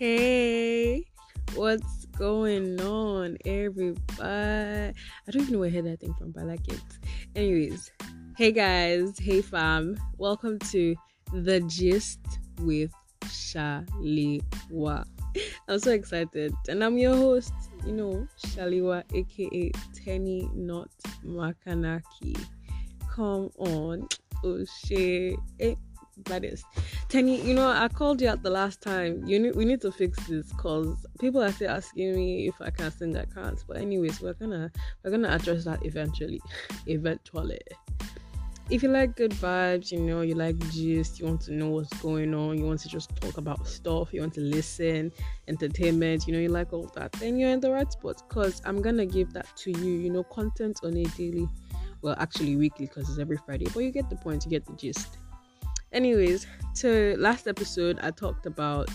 Hey, what's going on, everybody? I don't even know where I heard that thing from, but I like it. Anyways, hey guys, hey fam, welcome to the gist with Shaliwa. I'm so excited, and I'm your host, you know, Shaliwa, aka Tenny Not Makanaki. Come on, oh shit. Hey baddest. Tenny, you know, I called you out the last time. You need, we need to fix this because people are still asking me if I can sing. I can't. But anyways, we're gonna we're gonna address that eventually. eventually. If you like good vibes, you know, you like gist, you want to know what's going on, you want to just talk about stuff, you want to listen, entertainment, you know, you like all that, then you're in the right spot because I'm gonna give that to you, you know, content on a daily, well, actually weekly because it's every Friday, but you get the point, you get the gist anyways so last episode i talked about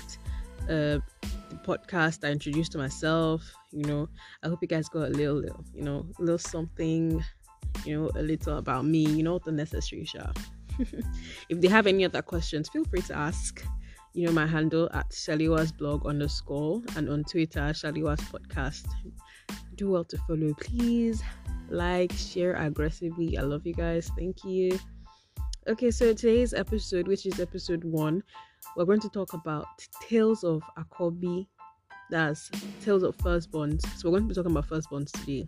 uh the podcast i introduced to myself you know. I hope you guys got a little, little you know a little something you know a little about me you know the necessary share if they have any other questions feel free to ask. You know my handle at shaliwa's blog underscore and on twitter shaliwa's podcast. Do well to follow please. Like share aggressively. I love you guys. Thank you Okay, so today's episode, which is episode one, we're going to talk about tales of Akobi. That's tales of firstborns. So we're going to be talking about firstborns today.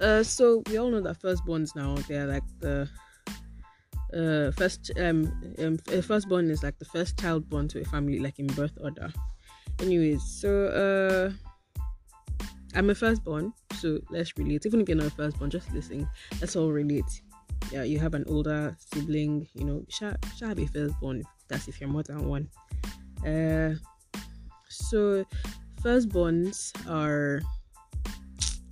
Uh, so we all know that firstborns now they're like the uh first um, um firstborn is like the first child born to a family like in birth order. Anyways, so uh I'm a firstborn, so let's relate. Even if you're not a firstborn, just listen. Let's all relate yeah, you have an older sibling, you know, shall, shall be firstborn. That's if you're more than one. Uh, so firstborns are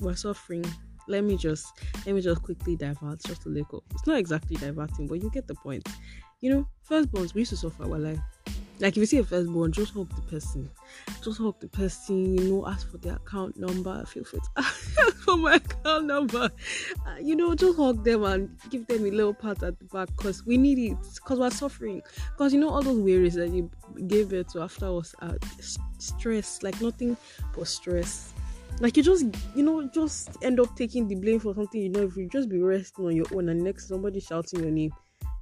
we're suffering. Let me just let me just quickly divert just a little. It's not exactly diverting, but you get the point. You know, firstborns we used to suffer. Well, like like if you see a firstborn, just hug the person. Just hug the person, you know, ask for their account number. Feel free to ask for my account number. Uh, you know, just hug them and give them a little pat at the back because we need it. Because we're suffering. Because you know all those worries that you gave birth to after us uh, stress, like nothing but stress. Like you just, you know, just end up taking the blame for something you know. If you just be resting on your own and next somebody shouting your name,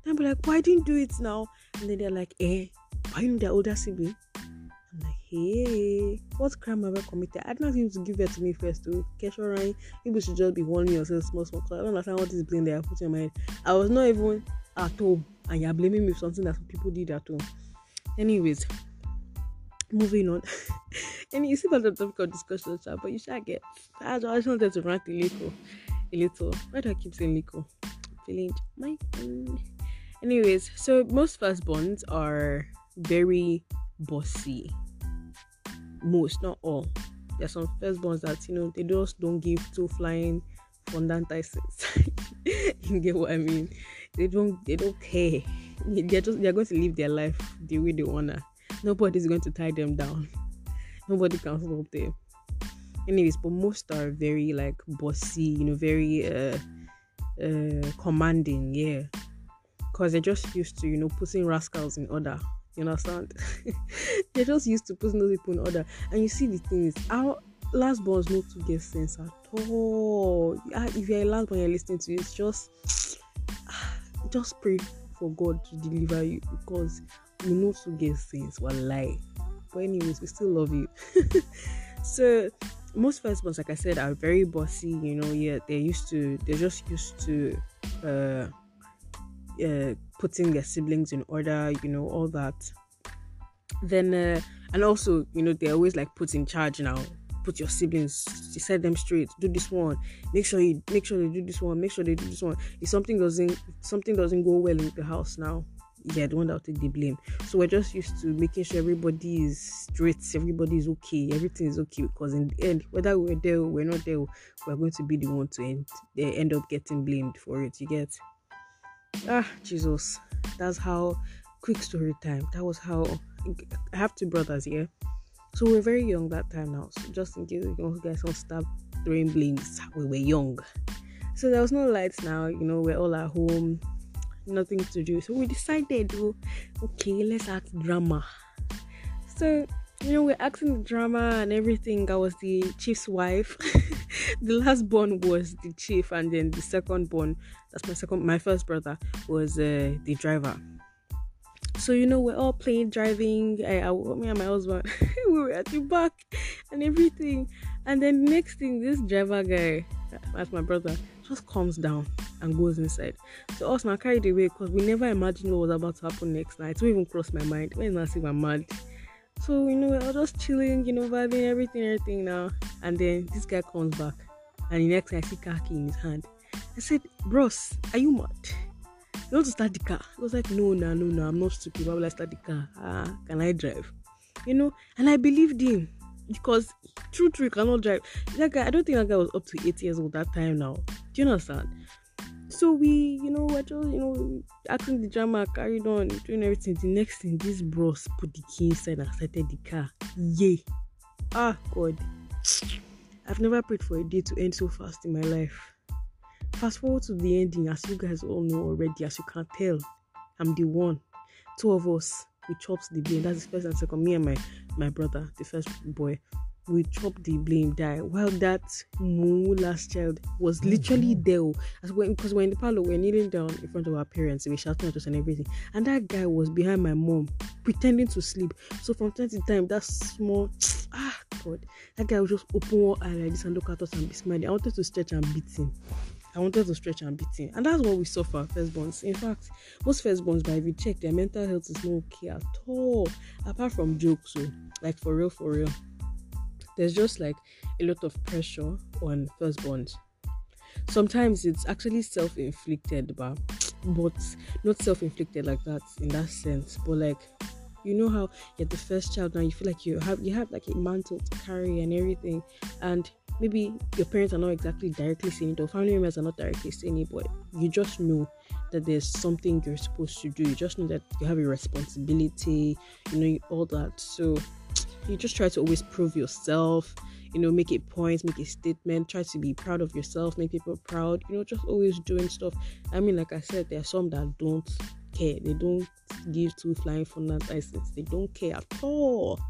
then be like, why didn't do it now? And then they're like, eh, are you their older sibling? I'm like, hey, what crime have I committed? I didn't even to give it to me first to catch right. People should just be warning yourself small, small. I don't understand what this blame they are putting in my head. I was not even at home, and you're blaming me for something that people did at home. Anyways, moving on. and you see about the topic of discussion, but you should get. I just wanted to rant a little, a little. Why do I keep saying little? Feeling my. Anyways, so most firstborns are very bossy. Most, not all. There's some firstborns that you know they just don't give two flying fondant you get what I mean? They don't they don't care. They're just they're going to live their life the way they wanna. Nobody's going to tie them down. Nobody can stop them. Anyways, but most are very like bossy, you know, very uh uh commanding, yeah. Cause they're just used to, you know, putting rascals in order. You understand? They're just used to putting those people in order. And you see the thing is our last borns not to get sense at all. If you're a last born you're listening to it, just just pray for God to deliver you because we know to get sense lie. But anyways, we still love you. so most first firstborns, like I said, are very bossy, you know, yeah, they're used to they're just used to uh uh, putting their siblings in order, you know, all that. Then, uh, and also, you know, they're always like put in charge now. Put your siblings, set them straight. Do this one. Make sure you make sure they do this one. Make sure they do this one. If something doesn't something doesn't go well in the house now, yeah, the one that will take the blame. So we're just used to making sure everybody is straight, everybody is okay, everything is okay. Because in the end, whether we're there or we're not there, we're going to be the one to end. They end up getting blamed for it. You get ah jesus. That's how quick story time. That was how i have two brothers here so we are very young that time now. So just in case you guys don't stop throwing blames we were young. So there was no lights now you know we're all at home nothing to do. So we decided oh, okay let's act drama. So you know, we're acting the drama and everything. I was the chief's wife. the last born was the chief, and then the second born, that's my second, my first brother, was uh, the driver. So you know, we're all playing driving. I, I, me and my husband, we were at the back and everything. And then next thing, this driver guy, that's my brother, just comes down and goes inside. So us now carried away because we never imagined what was about to happen next night. It even crossed my mind. When I see my mad. So, you know, I was just chilling, you know, vibing everything, everything now. And then this guy comes back. And the next I see key in his hand. I said, Bros, are you mad? You want to start the car? He was like, No, no, no, no, I'm not stupid. Why will I start the car? Ah, can I drive? You know, and I believed him because true, true, cannot drive. That guy, I don't think that guy was up to eight years old that time now. Do you understand? So we, you know, we're just, you know, acting the drama, carried on, doing everything. The next thing, this bros put the key inside and started the car. Yay. Ah, God. I've never prayed for a day to end so fast in my life. Fast forward to the ending, as you guys all know already, as you can tell, I'm the one. Two of us, we chopped the blame. That's the first and second. Me and my my brother, the first boy, we chopped the blame die while that moo last child was literally mm-hmm. there as when because we're in the parlor we're kneeling down in front of our parents we shouting at us and everything and that guy was behind my mom pretending to sleep so from time to time that small ah god that guy would just open one eye like this and look at us and be smiling i wanted to stretch and beat him I wanted to stretch and beat him. And that's what we suffer, firstborns. In fact, most firstborns, but if you check, their mental health is not okay at all. Apart from jokes, so oh, like for real, for real there's just like a lot of pressure on firstborns. Sometimes it's actually self-inflicted, but but not self-inflicted like that in that sense. But like you know how you're the first child now, you feel like you have you have like a mantle to carry and everything, and maybe your parents are not exactly directly saying it or family members are not directly saying it, but you just know that there's something you're supposed to do. You just know that you have a responsibility, you know, all that. So you just try to always prove yourself you know make a point make a statement try to be proud of yourself make people proud you know just always doing stuff. I mean like i said there are some that don't care. They don't give two flying for license they don't care at all.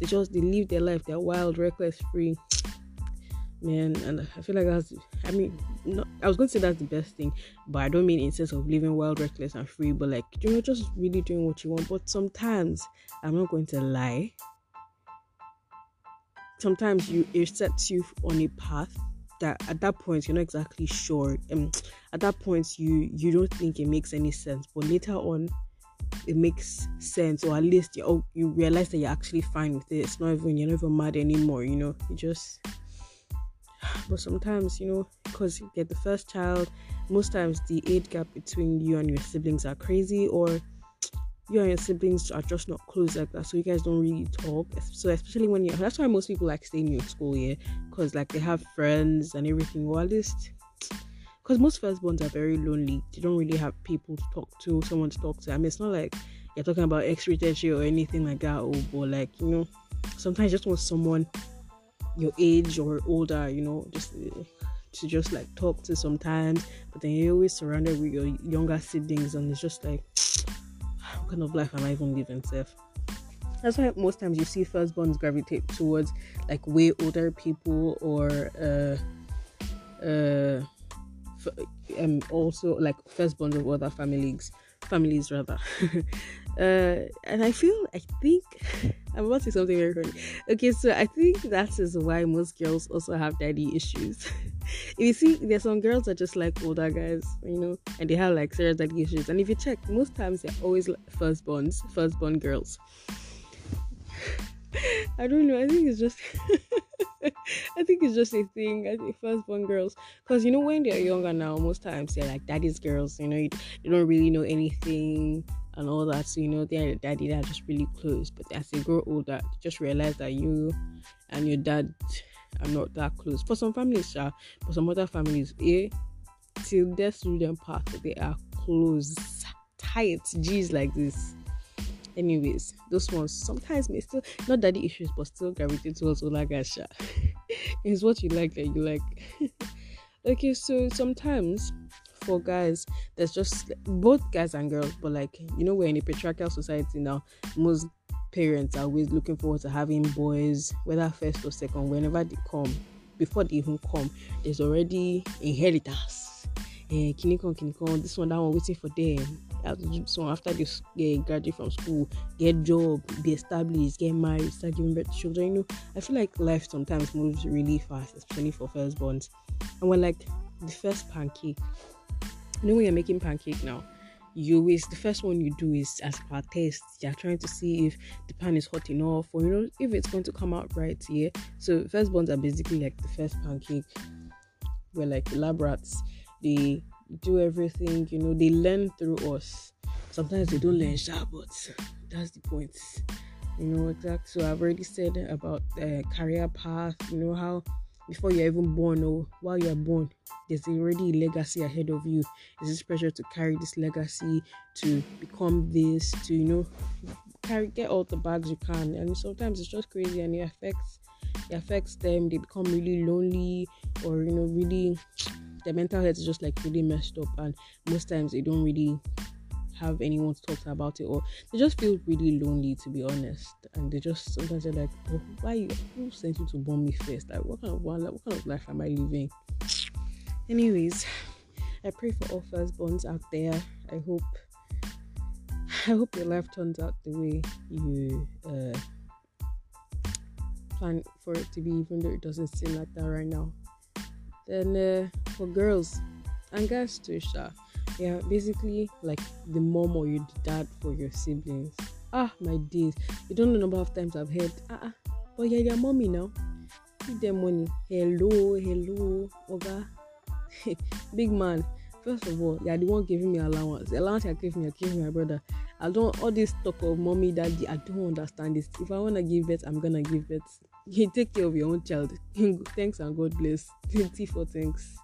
They just they live their life. They're wild reckless free man and i feel like that's i mean not, i was going to say that's the best thing but i don't mean in sense of living wild reckless and free but like you know just really doing what you want. But sometimes i'm not going to lie sometimes you it sets you on a path that at that point you're not exactly sure and um, at that point you you don't think it makes any sense but later on it makes sense or at least you oh, you realize that you're actually fine with it. It's not even you're not even mad anymore you know you just but sometimes you know because you get the first child most times the age gap between you and your siblings are crazy or you and your siblings are just not close like that, so you guys don't really talk. So especially when you're that's why most people like staying in school, yeah, because like they have friends and everything. Or at least because most firstborns are very lonely. They don't really have people to talk to, someone to talk to. I mean, it's not like you're talking about extra or anything like that, or but like you know, sometimes you just want someone your age or older, you know, just to just like talk to sometimes. But then you're always surrounded with your younger siblings, and it's just like what kind of life am I even living, Self? That's why most times you see firstborns gravitate towards like way older people or uh uh um also like firstborns of other families families rather uh and i feel i think i'm about to say something very funny. Okay so i think that is why most girls also have daddy issues. If you see there's some girls that just like older guys you know and they have like serious daddy issues. And if you check most times they're always firstborns firstborn girls. I don't know. I think it's just I think it's just a thing. I think firstborn girls, because you know when they're younger now, most times they're like daddy's girls. You know, you, you don't really know anything and all that. So you know, they're the daddy that just really close. But as they grow older, they just realize that you and your dad are not that close. For some families, sure, for some other families, eh, till death do them part, they are close, tight, G's like this anyways those ones sometimes may still not daddy issues but still gravitate towards olagasha it's what you like that you like okay so sometimes for guys there's just both guys and girls but like you know we're in a patriarchal society now most parents are always looking forward to having boys, whether first or second, whenever they come. Before they even come, there's already inheritance. Eh, kinikon, kinikon, this one, that one waiting for them. So after they graduate from school, get job, be established, get married, start giving birth to children. You know, I feel like life sometimes moves really fast, especially for firstborns. And when like the first pancake, you know when you're making pancake now, you always the first one you do is as per test you're trying to see if the pan is hot enough or you know if it's going to come out right yeah. So first ones are basically like the first pancake. We're like rats, they do everything you know they learn through us. Sometimes they don't learn sharp but that's the point. You know exactly so i've already said about the career path you know how before you're even born or while you're born there's already a legacy ahead of you. There's this pressure to carry this legacy to become this to you know carry get all the bags you can. And sometimes it's just crazy and it affects it affects them. They become really lonely or you know really their mental health is just like really messed up. And most times they don't really have anyone to talk to about it or they just feel really lonely to be honest. And they just sometimes they're like oh, why you who sent you to bomb me first? Like what kind of what kind of life am i living? Anyways i pray for all first firstborns out there. I hope i hope your life turns out the way you uh, plan for it to be even though it doesn't seem like that right now. Then uh, for girls and guys too sure yeah basically like the mom or your dad for your siblings. Ah my days. You don't know the number of times i've heard ah, ah but yeah your mommy now. Give them money. Hello hello oga. Big man. First of all you're the one giving me allowance. The allowance you're giving me you're giving my brother. I don't all this talk of mommy daddy i don't understand this. If i want to give birth i'm gonna give birth. You take care of your own child. Thanks and god bless. 24 thanks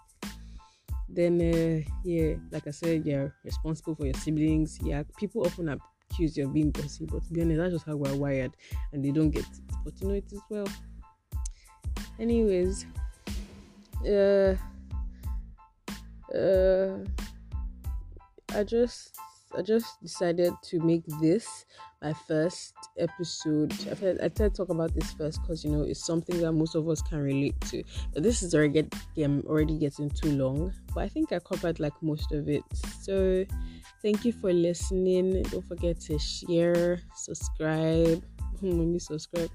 then uh, yeah like i said you're responsible for your siblings. Yeah people often accuse you of being bossy but to be honest that's just how we're wired and they don't get it. But you know it as well. Anyways uh uh i just I just decided to make this my first episode. I tried to talk about this first because you know it's something that most of us can relate to. But this is already get, um, already getting too long. But I think I covered like most of it. So thank you for listening. Don't forget to share, subscribe. You subscribe,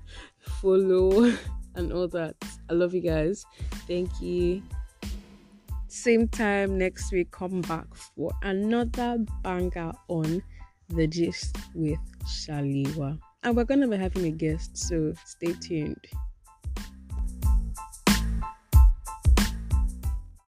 follow, and all that. I love you guys. Thank you same time next week, come back for another banger on The Gist with Shaliwa. And we're going to be having a guest, so stay tuned.